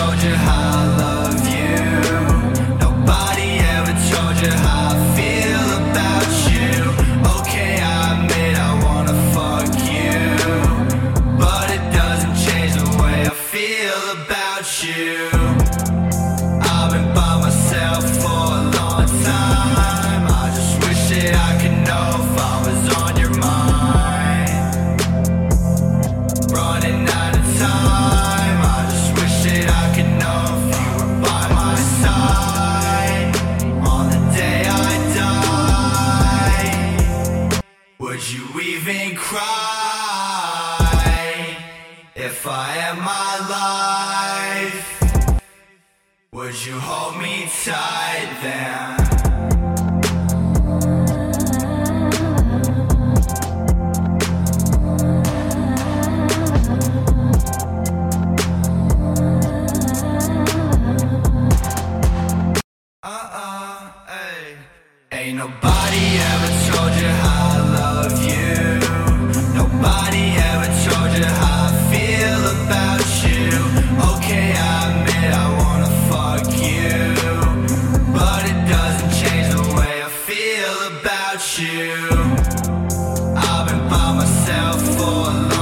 told you how I love you. Nobody ever told you how I feel. If I am my life, would you hold me tight then? Uh-uh, Ain't nobody ever told you I love you. without you. I've been by myself for a long time.